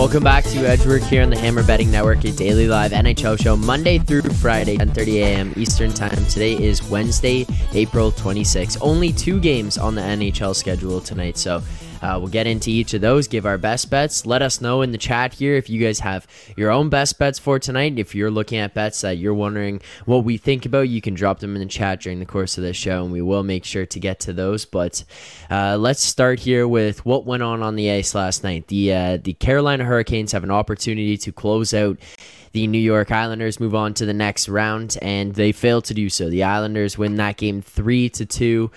Welcome back to Edgework here on the Hammer Betting Network, a daily live NHL show Monday through Friday, 10:30 a.m. Eastern Time. Today is Wednesday, April 26. Only two games on the NHL schedule tonight, so uh, we'll get into each of those, give our best bets. Let us know in the chat here if you guys have your own best bets for tonight. If you're looking at bets that you're wondering what we think about, you can drop them in the chat during the course of this show, and we will make sure to get to those. But uh, let's start here with what went on on the ice last night. The uh, the Carolina Hurricanes have an opportunity to close out the New York Islanders move on to the next round, and they fail to do so. The Islanders win that game three to two.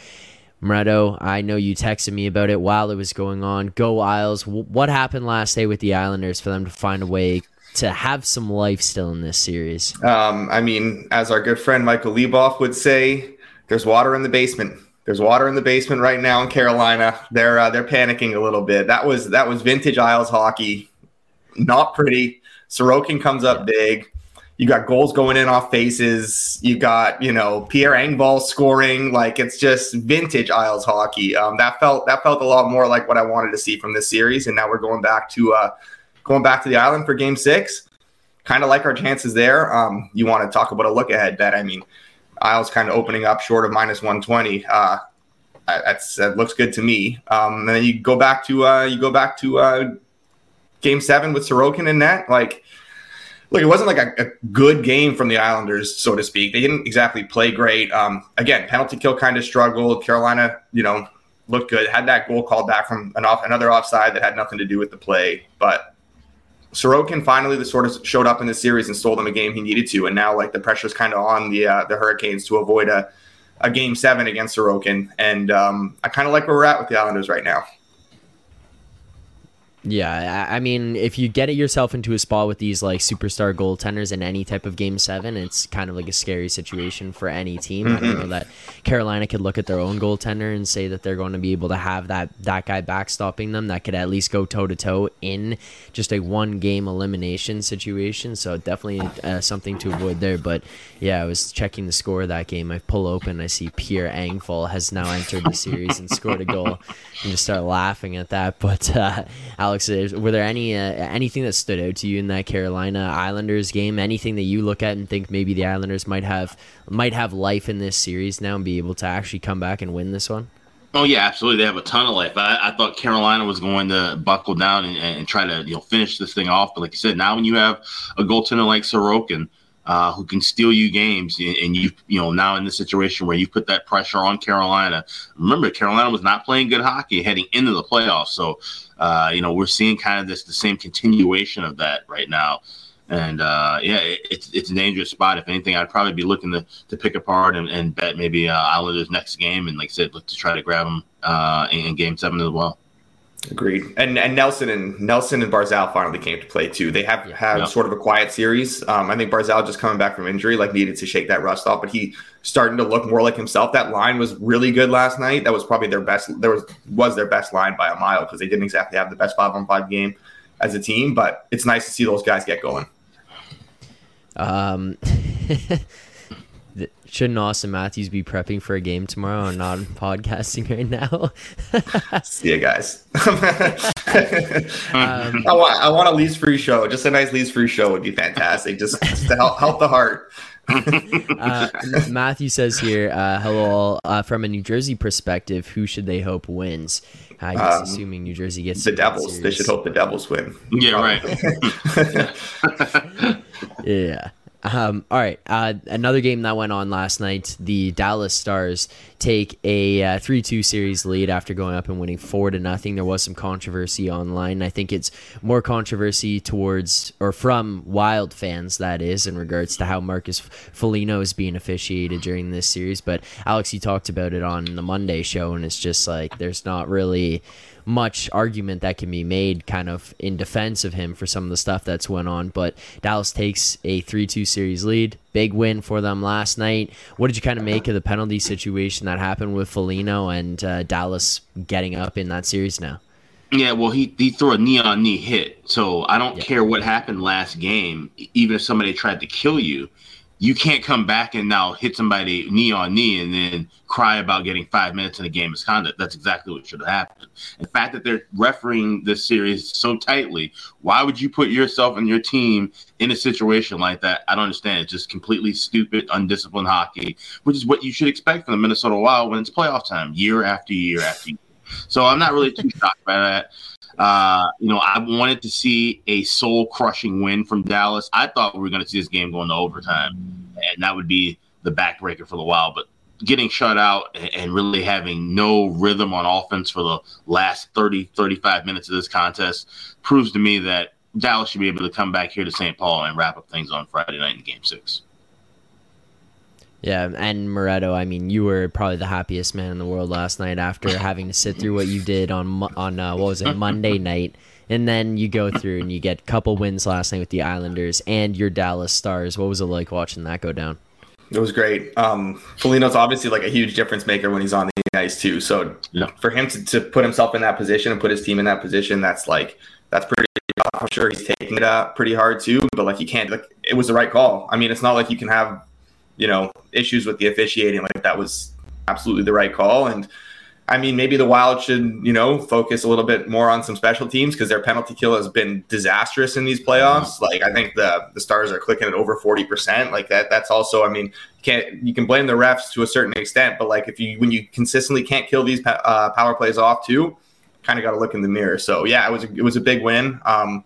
Moretto, I know you texted me about it while it was going on. Go Isles. What happened last day with the Islanders for them to find a way to have some life still in this series? Um, I mean, as our good friend Michael Leboff would say, there's water in the basement. There's water in the basement right now in Carolina. They're uh, they're panicking a little bit. That was that was vintage Isles hockey. Not pretty. Sorokin comes up big. You got goals going in off faces. You got you know Pierre Engvall scoring. Like it's just vintage Isles hockey. Um, that felt that felt a lot more like what I wanted to see from this series. And now we're going back to uh, going back to the island for Game Six. Kind of like our chances there. Um, you want to talk about a look ahead bet? I mean, Isles kind of opening up short of minus one twenty. Uh, that's that looks good to me. Um, and then you go back to uh, you go back to uh, Game Seven with Sorokin in net. Like look, it wasn't like a, a, good game from the Islanders, so to speak. They didn't exactly play great. Um, again, penalty kill kind of struggled. Carolina, you know, looked good. Had that goal called back from an off another offside that had nothing to do with the play, but Sorokin finally the sort of showed up in the series and stole them a game he needed to, and now like the pressure's kind of on the uh, the Hurricanes to avoid a a game seven against Sorokin, and um, I kind of like where we're at with the Islanders right now. Yeah, I mean, if you get it yourself into a spot with these like superstar goaltenders in any type of game seven, it's kind of like a scary situation for any team. Mm-hmm. I don't know that Carolina could look at their own goaltender and say that they're going to be able to have that that guy backstopping them that could at least go toe to toe in just a one game elimination situation. So definitely uh, something to avoid there. But yeah, I was checking the score of that game. I pull open, I see Pierre Engvall has now entered the series and scored a goal, and just start laughing at that. But uh, Alex, were there any uh, anything that stood out to you in that Carolina Islanders game? Anything that you look at and think maybe the Islanders might have might have life in this series now and be able to actually come back and win this one? Oh yeah, absolutely. They have a ton of life. I, I thought Carolina was going to buckle down and, and, try to you know finish this thing off, but like you said, now when you have a goaltender like Sorokin uh, who can steal you games, and you you know now in the situation where you put that pressure on Carolina. Remember, Carolina was not playing good hockey heading into the playoffs, so uh, you know we're seeing kind of this the same continuation of that right now. And uh, yeah, it, it's it's a dangerous spot. If anything, I'd probably be looking to, to pick apart and, and bet maybe uh, Islanders next game, and like I said, look to try to grab them uh, in Game Seven as well. Agreed. And and Nelson and Nelson and Barzal finally came to play too. They have had yeah. sort of a quiet series. Um, I think Barzal just coming back from injury, like needed to shake that rust off, but he starting to look more like himself. That line was really good last night. That was probably their best. There was was their best line by a mile because they didn't exactly have the best five on five game as a team. But it's nice to see those guys get going. Um. Shouldn't Auston Matthews be prepping for a game tomorrow and not podcasting right now? See you guys. um, I want I want a leads free show. Just a nice leads free show would be fantastic. Just, just to help help the heart. uh, Matthew says here, uh, hello, uh, from a New Jersey perspective, who should they hope wins? I guess um, assuming New Jersey gets the Devils. They should hope the Devils win. Yeah, right. yeah. Um, all right. Uh, another game that went on last night. The Dallas Stars take a uh, three-two series lead after going up and winning four to nothing. There was some controversy online. I think it's more controversy towards or from Wild fans that is in regards to how Marcus Foligno is being officiated during this series. But Alex, you talked about it on the Monday show, and it's just like there's not really much argument that can be made kind of in defense of him for some of the stuff that's went on. But Dallas takes a 3 2 series lead. Big win for them last night. What did you kind of make of the penalty situation that happened with Foligno and uh, Dallas getting up in that series now? Yeah, well, he, he threw a knee on knee hit. So I don't yeah. care what happened last game. Even if somebody tried to kill you, you can't come back and now hit somebody knee on knee and then cry about getting five minutes in a game misconduct. That's exactly what should have happened. And the fact that they're refereeing this series so tightly, why would you put yourself and your team in a situation like that? I don't understand. It's just completely stupid, undisciplined hockey, which is what you should expect from the Minnesota Wild when it's playoff time, year after year after year. So I'm not really too shocked by that. Uh, you know, I wanted to see a soul crushing win from Dallas. I thought we were going to see this game going to overtime, and that would be the backbreaker for the Wild. But getting shut out and really having no rhythm on offense for the last 30, 35 minutes of this contest proves to me that Dallas should be able to come back here to St. Paul and wrap up things on Friday night in game six. Yeah, and Moretto, I mean, you were probably the happiest man in the world last night after having to sit through what you did on on uh, what was it Monday night, and then you go through and you get a couple wins last night with the Islanders and your Dallas Stars. What was it like watching that go down? It was great. Um, Foligno's obviously like a huge difference maker when he's on the ice too. So yeah. for him to, to put himself in that position and put his team in that position, that's like that's pretty. I'm sure he's taking it uh, pretty hard too, but like you can't. Like it was the right call. I mean, it's not like you can have you know, issues with the officiating. Like that was absolutely the right call. And I mean, maybe the Wild should, you know, focus a little bit more on some special teams because their penalty kill has been disastrous in these playoffs. Like I think the the Stars are clicking at over forty percent. Like that. That's also, I mean, you can't you can blame the refs to a certain extent, but like if you when you consistently can't kill these uh, power plays off too, kind of got to look in the mirror. So yeah, it was a, it was a big win. Um,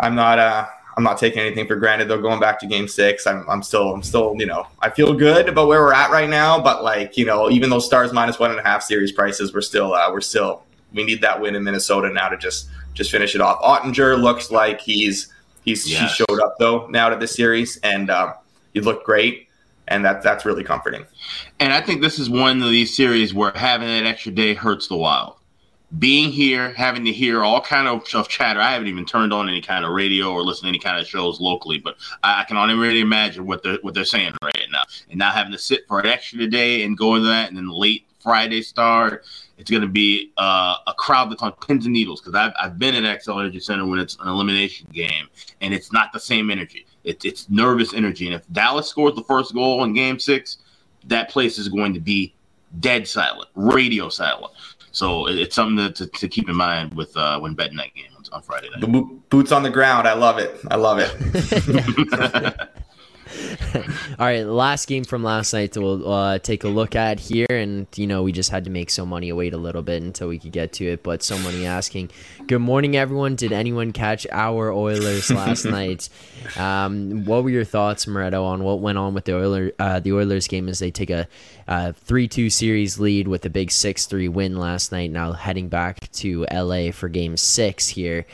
I'm not uh I'm not taking anything for granted though. Going back to game six, I'm, I'm still, I'm still, you know, I feel good about where we're at right now. But like, you know, even those stars minus one and a half series prices, we're still, uh, we're still, we need that win in Minnesota now to just, just finish it off. Oettinger looks like he's, he's, yes. he showed up though now to this series and uh, he looked great. And that, that's really comforting. And I think this is one of these series where having that extra day hurts the wild being here, having to hear all kind of, of chatter. I haven't even turned on any kind of radio or listened to any kind of shows locally, but I, I can already imagine what they're what they're saying right now. And now having to sit for an extra day and go into that, and then late Friday start, it's going to be uh, a crowd that's on pins and needles because I've, I've been at Xcel Energy Center when it's an elimination game, and it's not the same energy. It's it's nervous energy, and if Dallas scores the first goal in Game Six, that place is going to be dead silent, radio silent. So it's something to, to, to keep in mind with uh, when betting that game on Friday night. Boots on the ground. I love it. I love it. All right, last game from last night we'll uh, take a look at here, and you know we just had to make So Money wait a little bit until we could get to it. But So Money asking, "Good morning, everyone. Did anyone catch our Oilers last night? Um, what were your thoughts, Moretto, on what went on with the Oilers uh, the Oilers game as they take a three two series lead with a big six three win last night? Now heading back to LA for Game Six here."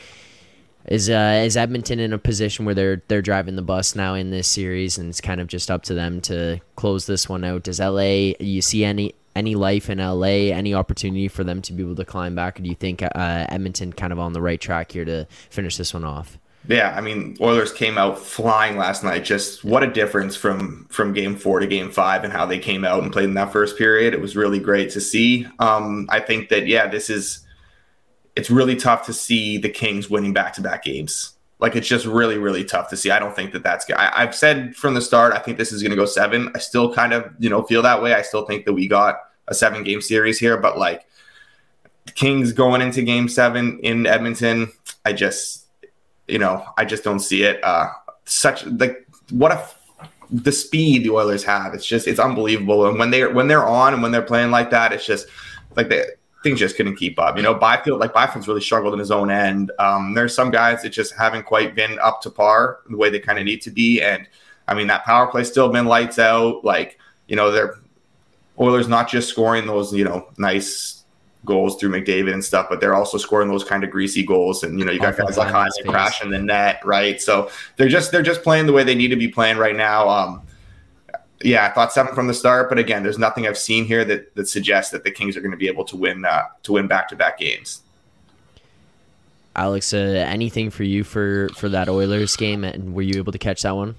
Is uh, is Edmonton in a position where they're they're driving the bus now in this series, and it's kind of just up to them to close this one out? Does LA you see any any life in LA, any opportunity for them to be able to climb back, or do you think uh, Edmonton kind of on the right track here to finish this one off? Yeah, I mean, Oilers came out flying last night. Just what a difference from from Game Four to Game Five, and how they came out and played in that first period. It was really great to see. Um, I think that yeah, this is it's really tough to see the Kings winning back to back games. Like it's just really, really tough to see. I don't think that that's good. I, have said from the start, I think this is going to go seven. I still kind of, you know, feel that way. I still think that we got a seven game series here, but like Kings going into game seven in Edmonton, I just, you know, I just don't see it. Uh, such like what if the speed the Oilers have. It's just it's unbelievable. And when they when they're on and when they're playing like that, it's just like they things just couldn't keep up. You know, Byfield like Byfield's really struggled in his own end. Um, there's some guys that just haven't quite been up to par the way they kind of need to be. And I mean, that power play still been lights out. Like you know, they're Oilers not just scoring those you know nice goals through McDavid and stuff, but they're also scoring those kind of greasy goals. And you know, you got guys like Hyman crashing the net, right? So they're just they're just playing the way they need to be playing right now. Um, yeah, I thought seven from the start, but again, there's nothing I've seen here that that suggests that the Kings are going to be able to win uh, to win back to back games. Alex, uh, anything for you for for that Oilers game, and were you able to catch that one?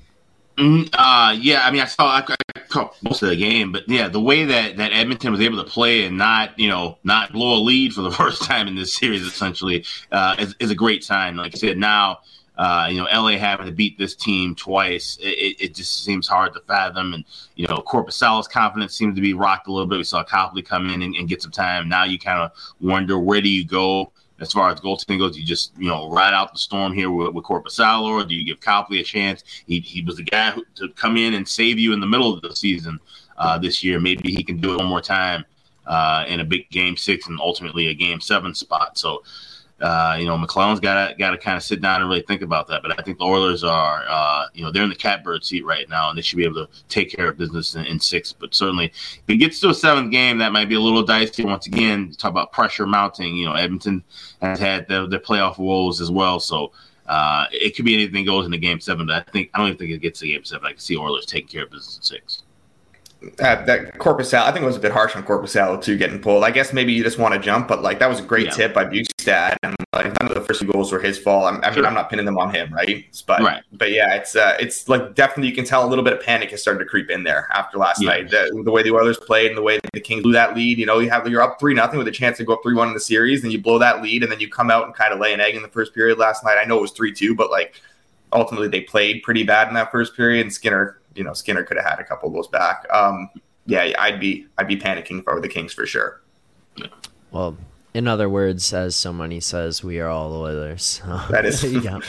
Mm, uh, yeah, I mean, I saw I, I caught most of the game, but yeah, the way that that Edmonton was able to play and not you know not blow a lead for the first time in this series, essentially, uh, is, is a great sign. Like I said, now uh, you know, LA having to beat this team twice, it, it, just seems hard to fathom. And, you know, Korpisalo's confidence seems to be rocked a little bit. We saw Copley come in and, and get some time. Now you kind of wonder where do you go as far as goaltending goes? You just, you know, ride out the storm here with, with Korpisalo, or do you give Copley a chance? He, he was the guy who, to come in and save you in the middle of the season uh, this year. Maybe he can do it one more time uh, in a big game six and ultimately a game seven spot. So, uh, you know, McLellan's got to got to kind of sit down and really think about that. But I think the Oilers are, uh, you know, they're in the catbird seat right now, and they should be able to take care of business in, in, six. But certainly, if it gets to a seventh game, that might be a little dicey. Once again, talk about pressure mounting. You know, Edmonton has had their, their playoff woes as well, so. Uh, it could be anything goes in the game seven, but I think I don't even think it gets to game seven. I can see Oilers taking care of business in six uh, that Korpisalo, I think it was a bit harsh on Korpisalo too, getting pulled. I guess maybe you just want to jump, but like that was a great yeah. tip by Bjugstad, and like none of the first two goals were his fault. I'm, I mean, sure. I'm not pinning them on him, right? But right. but yeah, it's uh, it's like definitely you can tell a little bit of panic has started to creep in there after last yeah. night. The, the, way the Oilers played and the way the Kings blew that lead, you know, you have you're up three nothing with a chance to go up three one in the series, and you blow that lead, and then you come out and kind of lay an egg in the first period last night. I know it was three two, but like ultimately they played pretty bad in that first period, and Skinner, you know, Skinner could have had a couple of those back. Um, yeah, I'd be I'd be panicking if I were the Kings for sure. Well, in other words, as somebody says, we are all Oilers. That is, yeah.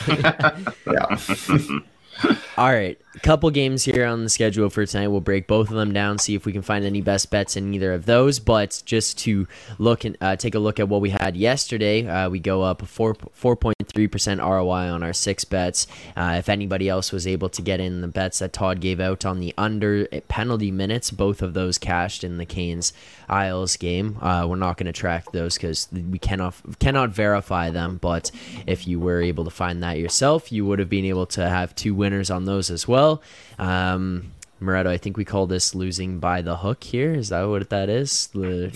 All right, couple games here on the schedule for tonight. We'll break both of them down, see if we can find any best bets in either of those. But just to look and uh, take a look at what we had yesterday, uh, we go up four four point three percent ROI on our six bets. Uh, if anybody else was able to get in the bets that Todd gave out on the under penalty minutes, both of those cashed in the Canes Isles game. Uh, we're not going to track those because we cannot cannot verify them. But if you were able to find that yourself, you would have been able to have two winners on those as well. Um, Moretto, I think we call this losing by the hook here. Is that what that is? The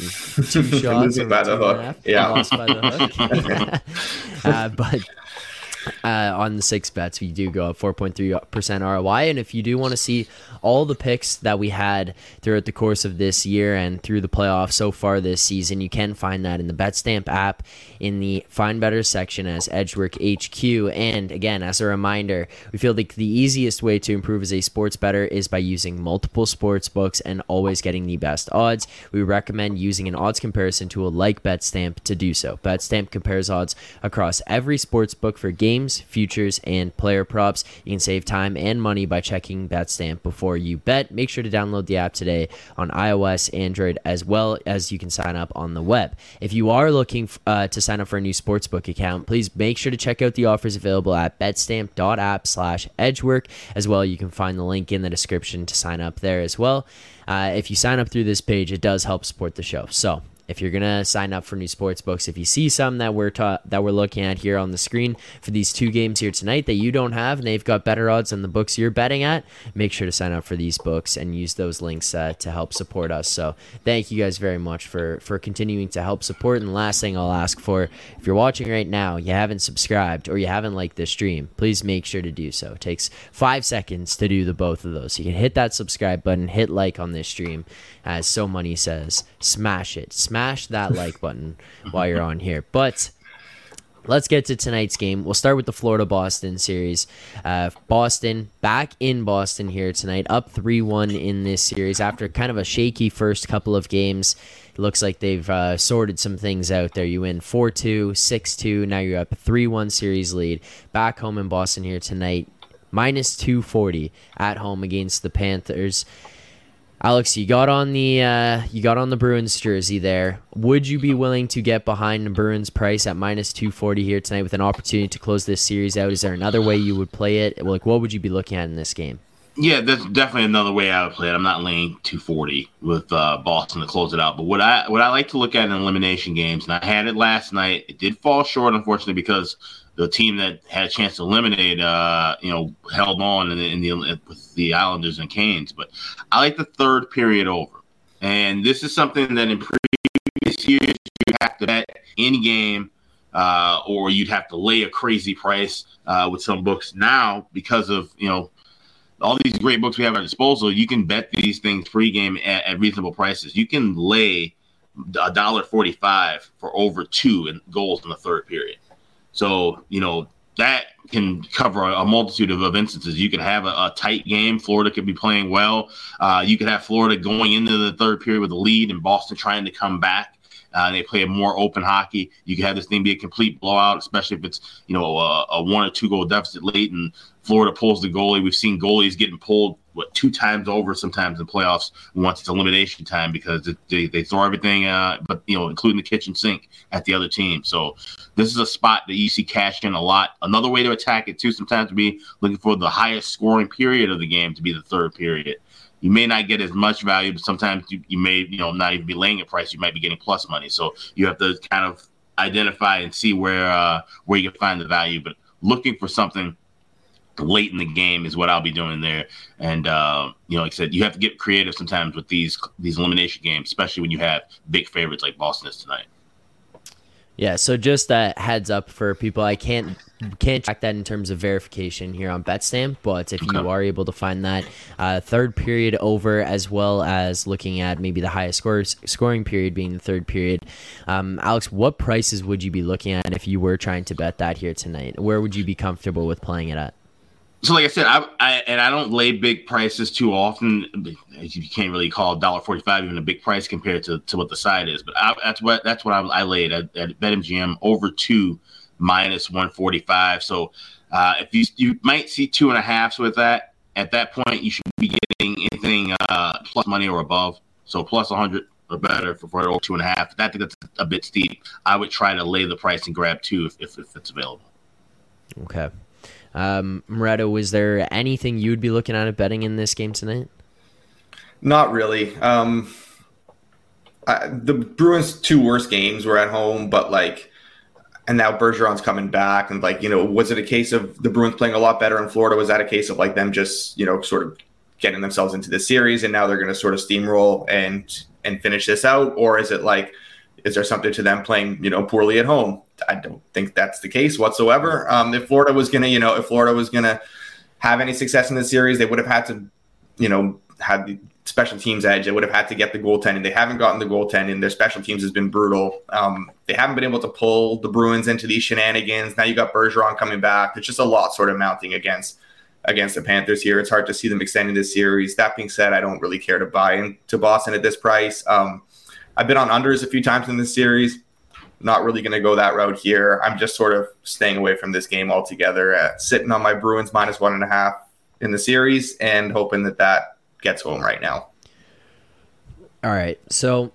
two shots losing by the hook. Yeah. Lost by the hook. uh, but uh, on the six bets, we do go up 4.3% ROI. And if you do want to see all the picks that we had throughout the course of this year and through the playoffs so far this season, you can find that in the BetStamp app in the Find Better section as Edgework HQ. And again, as a reminder, we feel like the easiest way to improve as a sports bettor is by using multiple sports books and always getting the best odds. We recommend using an odds comparison tool like BetStamp to do so. BetStamp compares odds across every sports book for games games, futures, and player props. You can save time and money by checking BetStamp before you bet. Make sure to download the app today on iOS, Android, as well as you can sign up on the web. If you are looking uh, to sign up for a new sportsbook account, please make sure to check out the offers available at betstamp.app slash edgework. As well, you can find the link in the description to sign up there as well. Uh, if you sign up through this page, it does help support the show. So if you're gonna sign up for new sports books, if you see some that we're ta- that we're looking at here on the screen for these two games here tonight that you don't have and they've got better odds than the books you're betting at, make sure to sign up for these books and use those links uh, to help support us. So thank you guys very much for for continuing to help support. And last thing I'll ask for, if you're watching right now, you haven't subscribed or you haven't liked this stream, please make sure to do so. It takes five seconds to do the both of those. You can hit that subscribe button, hit like on this stream, as So Money says, smash it, smash that like button while you're on here. But let's get to tonight's game. We'll start with the Florida Boston series. Uh, Boston back in Boston here tonight, up 3 1 in this series after kind of a shaky first couple of games. Looks like they've uh, sorted some things out there. You win 4 2, 6 2. Now you're up 3 1 series lead. Back home in Boston here tonight, minus 240 at home against the Panthers. Alex, you got on the uh, you got on the Bruins jersey there. Would you be willing to get behind the Bruins price at minus two forty here tonight with an opportunity to close this series out? Is there another way you would play it? Like, what would you be looking at in this game? Yeah, that's definitely another way I would play it. I'm not laying 240 with uh, Boston to close it out. But what I what I like to look at in elimination games, and I had it last night. It did fall short, unfortunately, because the team that had a chance to eliminate, uh, you know, held on in the, in the with the Islanders and Canes. But I like the third period over, and this is something that in previous years you have to bet in game, uh, or you'd have to lay a crazy price uh, with some books. Now, because of you know all these great books we have at our disposal, you can bet these things pregame at, at reasonable prices. You can lay a dollar forty-five for over two goals in the third period. So, you know, that can cover a, multitude of, of, instances. You could have a, a, tight game. Florida could be playing well. Uh, you could have Florida going into the third period with a lead and Boston trying to come back. Uh, they play a more open hockey. You could have this thing be a complete blowout, especially if it's you know a, a one or two goal deficit late and Florida pulls the goalie. We've seen goalies getting pulled what two times over sometimes in playoffs once it's elimination time because they, they throw everything, uh, but you know, including the kitchen sink at the other team. So this is a spot that you see cash in a lot. Another way to attack it too sometimes would be looking for the highest scoring period of the game to be the third period. You may not get as much value, but sometimes you, you may, you know, not even be laying a price. You might be getting plus money. So you have to kind of identify and see where uh, where you can find the value. But looking for something late in the game is what I'll be doing there. And uh, you know, like I said, you have to get creative sometimes with these these elimination games, especially when you have big favorites like Boston is tonight. Yeah, so just a heads up for people. I can't can't track that in terms of verification here on Betstamp, but if okay. you are able to find that uh, third period over, as well as looking at maybe the highest scores, scoring period being the third period, um, Alex, what prices would you be looking at if you were trying to bet that here tonight? Where would you be comfortable with playing it at? So like I said, I, I, and I don't lay big prices too often. You can't really call dollar forty five even a big price compared to, to what the side is. But I, that's what that's what I, I laid at, at BetMGM over two minus one forty five. So uh, if you you might see two and a halfs with that, at that point you should be getting anything uh, plus money or above. So plus one hundred or better for, for two and a half. I think that's a bit steep. I would try to lay the price and grab two if, if, if it's available. Okay. Um, Moretto, was there anything you'd be looking at betting in this game tonight? Not really. Um, I, the Bruins' two worst games were at home, but like, and now Bergeron's coming back, and like, you know, was it a case of the Bruins playing a lot better in Florida? Was that a case of like them just, you know, sort of getting themselves into the series, and now they're going to sort of steamroll and and finish this out, or is it like? Is there something to them playing, you know, poorly at home? I don't think that's the case whatsoever. Um, if Florida was going to, you know, if Florida was to have any success in the series, they would have had to, you know, have the special teams edge. They would have had to get the goaltending. They haven't gotten the goaltending. Their special teams has been brutal. Um, they haven't been able to pull the Bruins into these shenanigans. Now you got Bergeron coming back. There's just a lot sort of mounting against against the Panthers here. It's hard to see them extending this series. That being said, I don't really care to buy into Boston at this price. Um, I've been on unders a few times in this series. Not really going to go that route here. I'm just sort of staying away from this game altogether. Uh, sitting on my Bruins minus one and a half in the series and hoping that that gets home right now. All right. So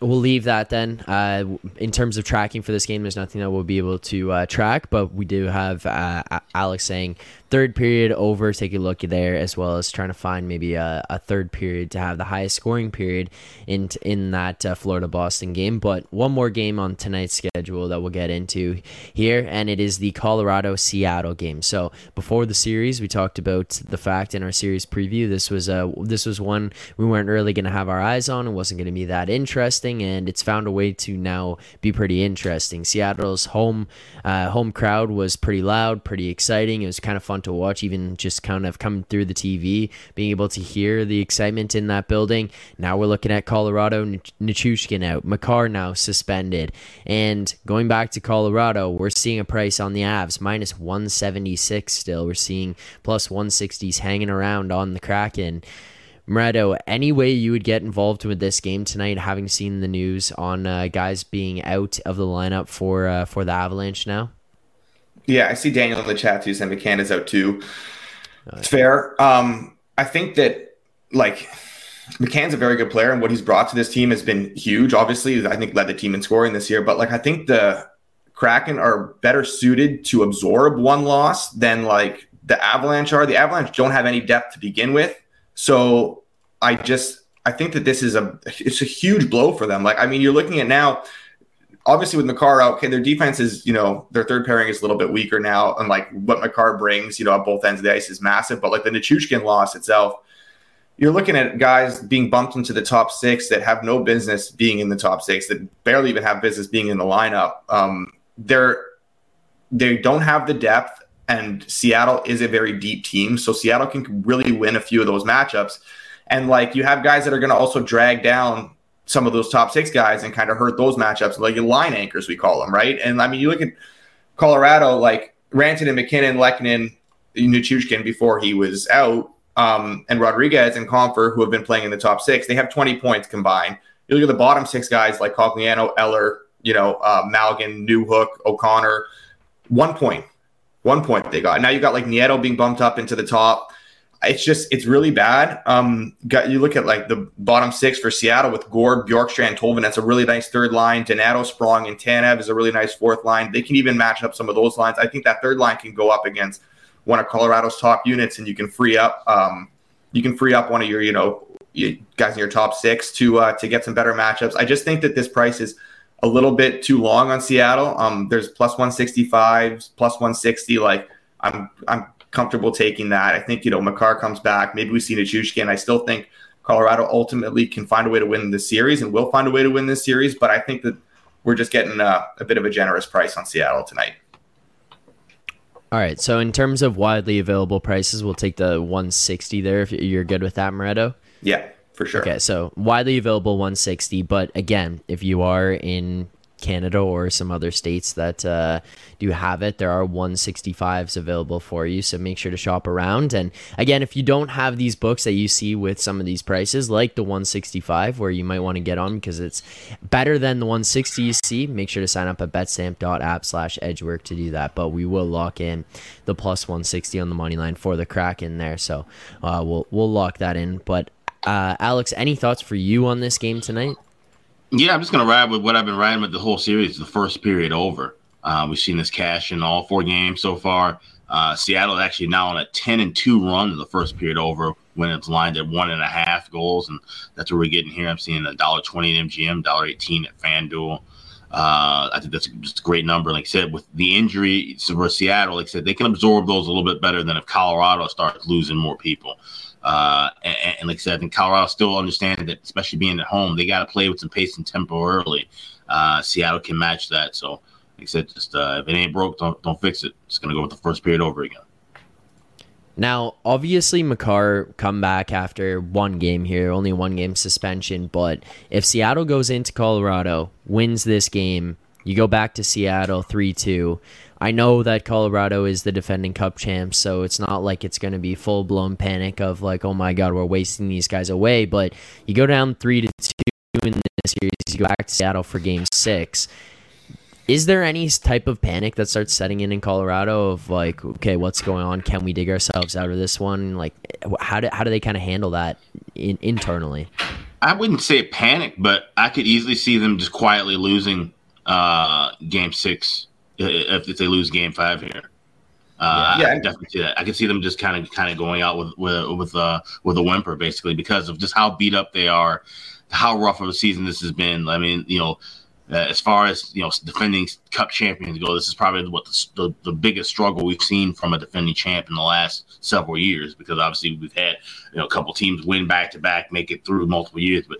we'll leave that then. Uh, in terms of tracking for this game, there's nothing that we'll be able to uh, track, but we do have uh, Alex saying third period over. Take a look there, as well as trying to find maybe a, a third period to have the highest scoring period in in that uh, Florida Boston game. But one more game on tonight's schedule that we'll get into here, and it is the Colorado Seattle game. So before the series, we talked about the fact in our series preview this was a this was one we weren't really going to have our eyes on. It wasn't going to be that interesting, and it's found a way to now be pretty interesting. Seattle's home uh, home crowd was pretty loud, pretty exciting. It was kind of fun to watch, even just kind of coming through the TV, being able to hear the excitement in that building. Now we're looking at Colorado, Nichushkin out, Makar now suspended. And going back to Colorado, we're seeing a price on the Avs, minus 176 still. We're seeing plus 160s hanging around on the Kraken. Moretto, any way you would get involved with this game tonight, having seen the news on uh, guys being out of the lineup for uh, for the Avalanche now? Yeah, I see Daniel in the chat too saying McCann is out too. It's fair. Um, I think that like McCann's a very good player, and what he's brought to this team has been huge. Obviously, I think led the team in scoring this year, but like I think the Kraken are better suited to absorb one loss than like the Avalanche are. The Avalanche don't have any depth to begin with, so I just I think that this is a it's a huge blow for them. Like I mean, you're looking at now obviously with Makar out, okay, their defense is, you know, their third pairing is a little bit weaker now. And like what Makar brings, you know, at both ends of the ice is massive. But like the Nichushkin loss itself, you're looking at guys being bumped into the top six that have no business being in the top six, that barely even have business being in the lineup. Um, they're they don't have the depth, and Seattle is a very deep team. So Seattle can really win a few of those matchups. And like you have guys that are going to also drag down some of those top six guys and kind of hurt those matchups, like line anchors, we call them, right? And I mean, you look at Colorado, like Rantanen and MacKinnon, Lehkonen, Nichushkin before he was out, um, and Rodriguez and Compher, who have been playing in the top six, they have 20 points combined. You look at the bottom six guys like Cogliano, Eller, you know, uh, Malgin, Newhook, O'Connor, one point, one point they got. Now you got like Nieto being bumped up into the top. It's just it's really bad. Um, got you look at like the bottom six for Seattle with Gourde, Bjorkstrand, Tolvanen. That's a really nice third line. Donato, Sprong, and Tanev is a really nice fourth line. They can even match up some of those lines. I think that third line can go up against one of Colorado's top units, and you can free up um, you can free up one of your you know guys in your top six to uh, to get some better matchups. I just think that this price is a little bit too long on Seattle. Um, there's plus 165, plus 160. Like I'm I'm comfortable taking that. I think you know Makar comes back. Maybe we see Nichushkin. I still think Colorado ultimately can find a way to win this series and will find a way to win this series. But I think that we're just getting a, a bit of a generous price on Seattle tonight. All right. So in terms of widely available prices, we'll take the 160 there if you're good with that, Moretto. Yeah, for sure. Okay, so widely available 160, but again, if you are in Canada or some other states that uh, do have it. There are 165s available for you, so make sure to shop around. And again, if you don't have these books that you see with some of these prices, like the 165, where you might want to get on because it's better than the 160 you see, make sure to sign up at betstamp.app slash edgework to do that. But we will lock in the plus 160 on the money line for the Kraken there, so uh, we'll we'll lock that in. But uh, Alex, any thoughts for you on this game tonight? Yeah, I'm just going to ride with what I've been riding with the whole series. The first period over. Uh, we've seen this cash in all four games so far. Uh, Seattle actually now on a 10 and 2 run in the first period over when it's lined at one and a half goals. And that's what we're getting here. I'm seeing a dollar twenty at MGM, dollar eighteen at FanDuel. Uh, I think that's just a great number. Like I said, with the injury for Seattle, like I said, they can absorb those a little bit better than if Colorado starts losing more people. Uh, and, and, like I said, I think Colorado still understands that, especially being at home, they got to play with some pace and tempo early. Uh, Seattle can match that. So, like I said, just uh, if it ain't broke, don't don't fix it. It's gonna go with the first period over again. Now, obviously, Makar come back after one game here, only one game suspension. But if Seattle goes into Colorado, wins this game, you go back to Seattle three two. I know that Colorado is the defending cup champs, so it's not like it's going to be full blown panic of like, oh my god, we're wasting these guys away. But you go down three to two in this series, you go back to Seattle for game six. Is there any type of panic that starts setting in in Colorado of like, okay, what's going on? Can we dig ourselves out of this one? Like, how do how do they kind of handle that in, internally? I wouldn't say panic, but I could easily see them just quietly losing uh, game six if, if they lose Game Five here. Uh, yeah, I can definitely see that. I can see them just kind of kind of going out with with with uh with a whimper basically because of just how beat up they are, how rough of a season this has been. I mean, you know, uh, as far as you know, defending Cup champions go, this is probably what the, the, the biggest struggle we've seen from a defending champ in the last several years. Because obviously we've had you know a couple teams win back to back, make it through multiple years, but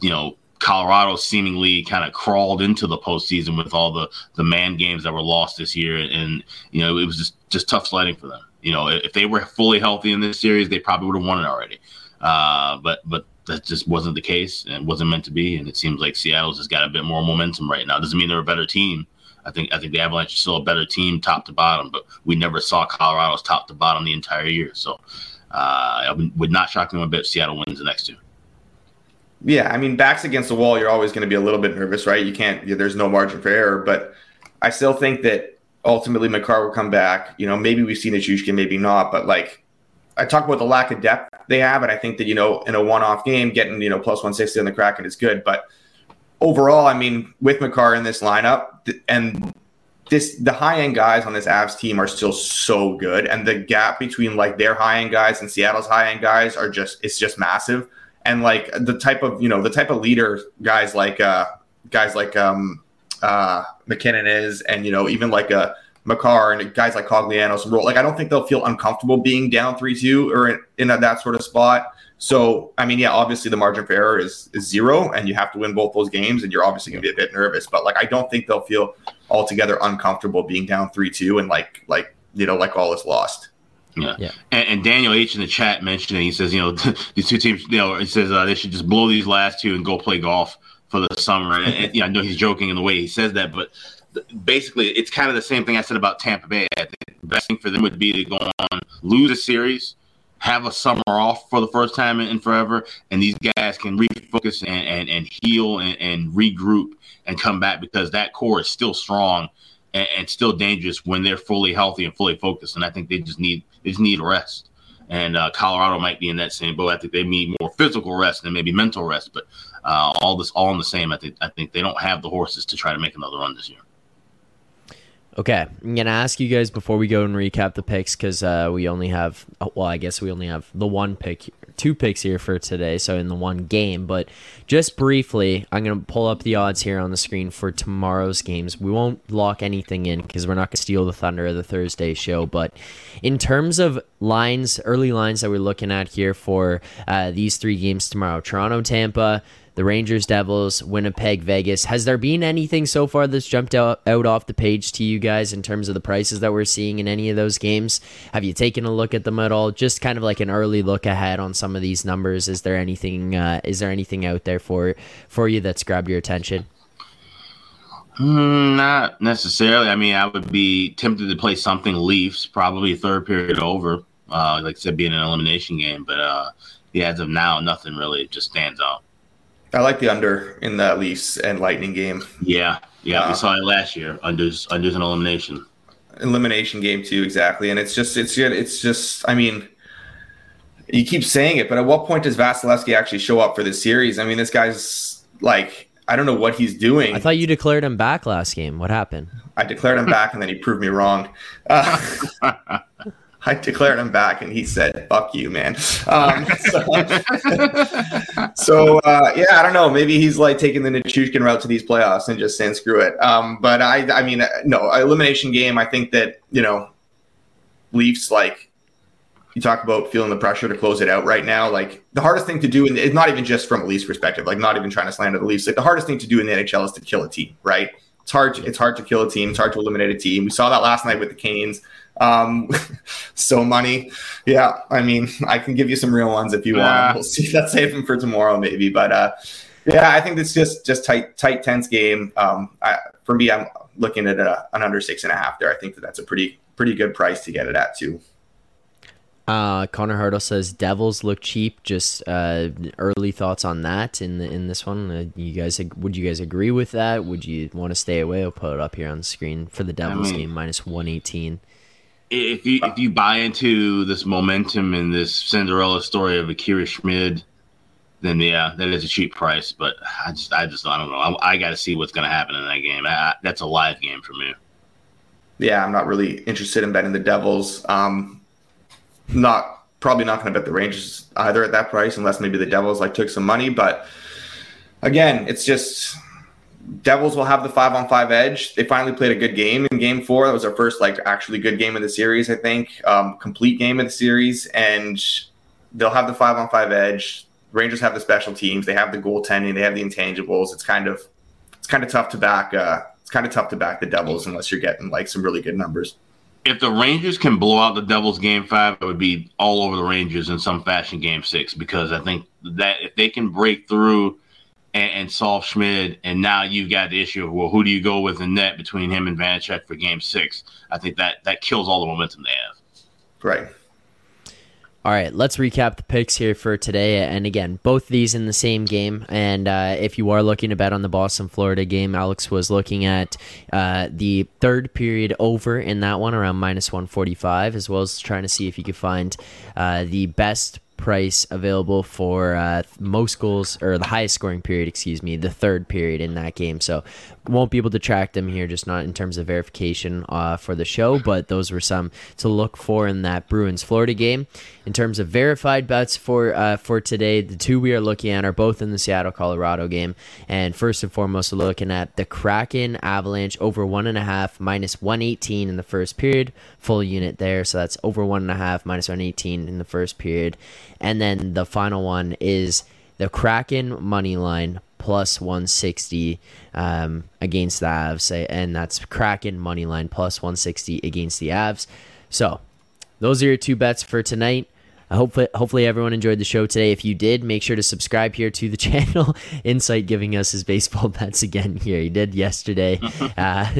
you know Colorado seemingly kind of crawled into the postseason with all the the man games that were lost this year, and you know it was just just tough sledding for them. You know, if they were fully healthy in this series, they probably would have won it already. Uh, but but that just wasn't the case and wasn't meant to be. And it seems like Seattle's just got a bit more momentum right now. Doesn't mean they're a better team. I think I think the Avalanche is still a better team, top to bottom. But we never saw Colorado's top to bottom the entire year. So uh, would not shock me a bit. if Seattle wins the next two. Yeah, I mean, backs against the wall, you're always going to be a little bit nervous, right? You can't. There's no margin for error, but I still think that ultimately Makar will come back. You know, maybe we've seen Nichushkin, maybe not, but like I talk about the lack of depth they have, and I think that you know in a one-off game, getting you know plus 160 on the Kraken is good, but overall, I mean, with Makar in this lineup and this the high end guys on this Avs team are still so good, and the gap between like their high end guys and Seattle's high end guys are just it's just massive and like the type of you know the type of leader guys like uh guys like um uh MacKinnon is and you know even like a uh, Makar and guys like Cogliano some role like I don't think they'll feel uncomfortable being down three two or in, in a, that sort of spot. So I mean, yeah, obviously the margin for error is, is zero, and you have to win both those games, and you're obviously going to be a bit nervous. But like, I don't think they'll feel altogether uncomfortable being down three two and like like you know like all is lost. Yeah. yeah. And, and, Daniel H in the chat mentioned it. He says, you know, these two teams, you know, he says uh, they should just blow these last two and go play golf for the summer. And, and yeah, I know he's joking in the way he says that, but basically, it's kind of the same thing I said about Tampa Bay. I think the best thing for them would be to go on, lose a series, have a summer off for the first time in, in forever, and these guys can refocus and, and, and heal and, and regroup and come back because that core is still strong and, and, still dangerous when they're fully healthy and fully focused. And I think they just need they just need rest. And uh, Colorado might be in that same boat. I think they need more physical rest than maybe mental rest. But uh, all this all in the same. I think I think they don't have the horses to try to make another run this year. Okay, I'm gonna ask you guys before we go and recap the picks because uh, we only have well, I guess we only have the one pick two picks here for today, so in the one game. But just briefly, I'm to pull up the odds here on the screen for tomorrow's games. We won't lock anything in because we're not to steal the thunder of the Thursday show. But in terms of lines, early lines that we're looking at here for uh, these three games tomorrow Toronto, Tampa, the Rangers, Devils, Winnipeg, Vegas. Has there been anything so far that's jumped out, out off the page to you guys in terms of the prices that we're seeing in any of those games? Have you taken a look at them at all? Just kind of like an early look ahead on some of these numbers. Is there anything? Uh, is there anything out there for for you that's grabbed your attention? Mm, not necessarily. I mean, I would be tempted to play something Leafs, probably third period over. Uh, like I said, being an elimination game, but uh, yeah, as of now, nothing really just stands out. I like the under in that Leafs and Lightning game. Yeah, yeah, uh, we saw it last year. Unders, unders an elimination. Elimination game too, exactly. And it's just, it's, it's just. I mean, you keep saying it, but at what point does Vasilevskiy actually show up for this series? I mean, this guy's like, I don't know what he's doing. I thought you declared him back last game. What happened? I declared him back, and then he proved me wrong. Uh, I declared him back, and he said, "Fuck you, man." Um, so, so uh, yeah, I don't know. Maybe he's like taking the Nichushkin route to these playoffs and just saying, "Screw it." Um, but I, I mean, uh, no elimination game. I think that you know, Leafs like you talk about feeling the pressure to close it out right now. Like the hardest thing to do, and it's not even just from a Leafs perspective. Like not even trying to slander the Leafs. Like the hardest thing to do in the NHL is to kill a team, right? It's hard. To, it's hard to kill a team. It's hard to eliminate a team. We saw that last night with the Canes. Um, So Money, yeah. I mean, I can give you some real ones if you want. We'll see. Let's save them for tomorrow, maybe. But uh, yeah, I think it's just just tight, tight, tense game. Um, I, for me, I'm looking at a, an under six and a half there. I think that that's a pretty pretty good price to get it at too. Uh, Connor Hurdle says Devils look cheap. Just uh, early thoughts on that in the, in this one. Uh, you guys, would you guys agree with that? Would you want to stay away? I'll put it up here on the screen for the Devils I mean, game minus one eighteen if you if you buy into this momentum and this Cinderella story of Akira Schmid, then yeah, that is a cheap price. But I just I just I don't know. I, I got to see what's going to happen in that game. I, that's a live game for me. Yeah, I'm not really interested in betting the Devils. Um, not probably not going to bet the Rangers either at that price, unless maybe the Devils like took some money. But again, it's just Devils will have the five on five edge. They finally played a good game in game four. That was our first like actually good game of the series, I think. Um, complete game of the series. And they'll have the five on five edge. Rangers have the special teams. They have the goaltending. They have the intangibles. It's kind of it's kind of tough to back uh it's kind of tough to back the Devils unless you're getting like some really good numbers. If the Rangers can blow out the Devils game five, it would be all over the Rangers in some fashion game six because I think that if they can break through and, and Saul Schmid, and now you've got the issue of well, who do you go with in net between him and Vanecek for Game Six? I think that that kills all the momentum they have. Right. All right, let's recap the picks here for today. And again, both these in the same game. And uh, if you are looking to bet on the Boston Florida game, Alex was looking at uh, the third period over in that one around minus 145, as well as trying to see if you could find uh, the best price available for uh, most goals or the highest scoring period, excuse me, the third period in that game. So won't be able to track them here, just not in terms of verification uh, for the show, but those were some to look for in that Bruins Florida game. In terms of verified bets for uh, for today, the two we are looking at are both in the Seattle Colorado game, and first and foremost, we're looking at the Kraken Avalanche over one and a half minus one eighteen in the first period, full unit there, so that's over one and a half minus one eighteen in the first period, and then the final one is the Kraken money line plus 160 um, against the Avs, and that's Kraken money line plus 160 against the Avs. So those are your two bets for tonight. hopefully, hopefully everyone enjoyed the show today. If you did, make sure to subscribe here to the channel. Insight giving us his baseball bets again here. He did yesterday. uh,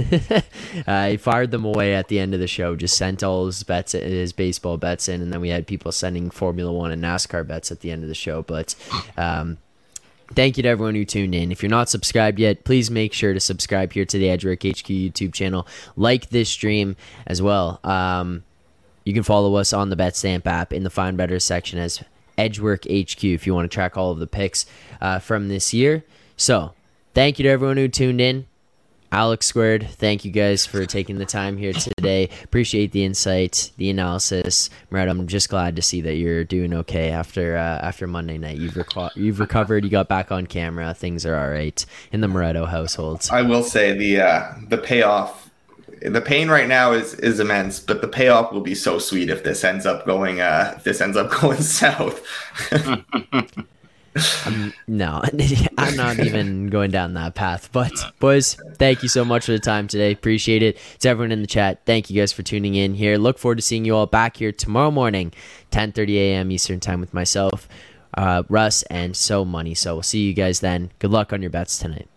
uh, he fired them away at the end of the show. Just sent all his bets, his baseball bets in, and then we had people sending Formula One and NASCAR bets at the end of the show. But um, Thank you to everyone who tuned in. If you're not subscribed yet, please make sure to subscribe here to the Edgework HQ YouTube channel. Like this stream as well. Um, you can follow us on the BetStamp app in the Find Better section as Edgework HQ if you want to track all of the picks uh, from this year. So, thank you to everyone who tuned in. Alex Squared, thank you guys for taking the time here today. Appreciate the insight, the analysis. Moretto, I'm just glad to see that you're doing okay after uh, after Monday night. You've reco- you've recovered. You got back on camera. Things are all right in the Moretto household. I will say the uh, the payoff, the pain right now is is immense, but the payoff will be so sweet if this ends up going uh, if this ends up going south. Um, no, I'm not even going down that path. But, boys, thank you so much for the time today. Appreciate it. To everyone in the chat, thank you guys for tuning in here. Look forward to seeing you all back here tomorrow morning, 10:30 a.m. Eastern Time with myself, uh, Russ, and So Money. So we'll see you guys then. Good luck on your bets tonight.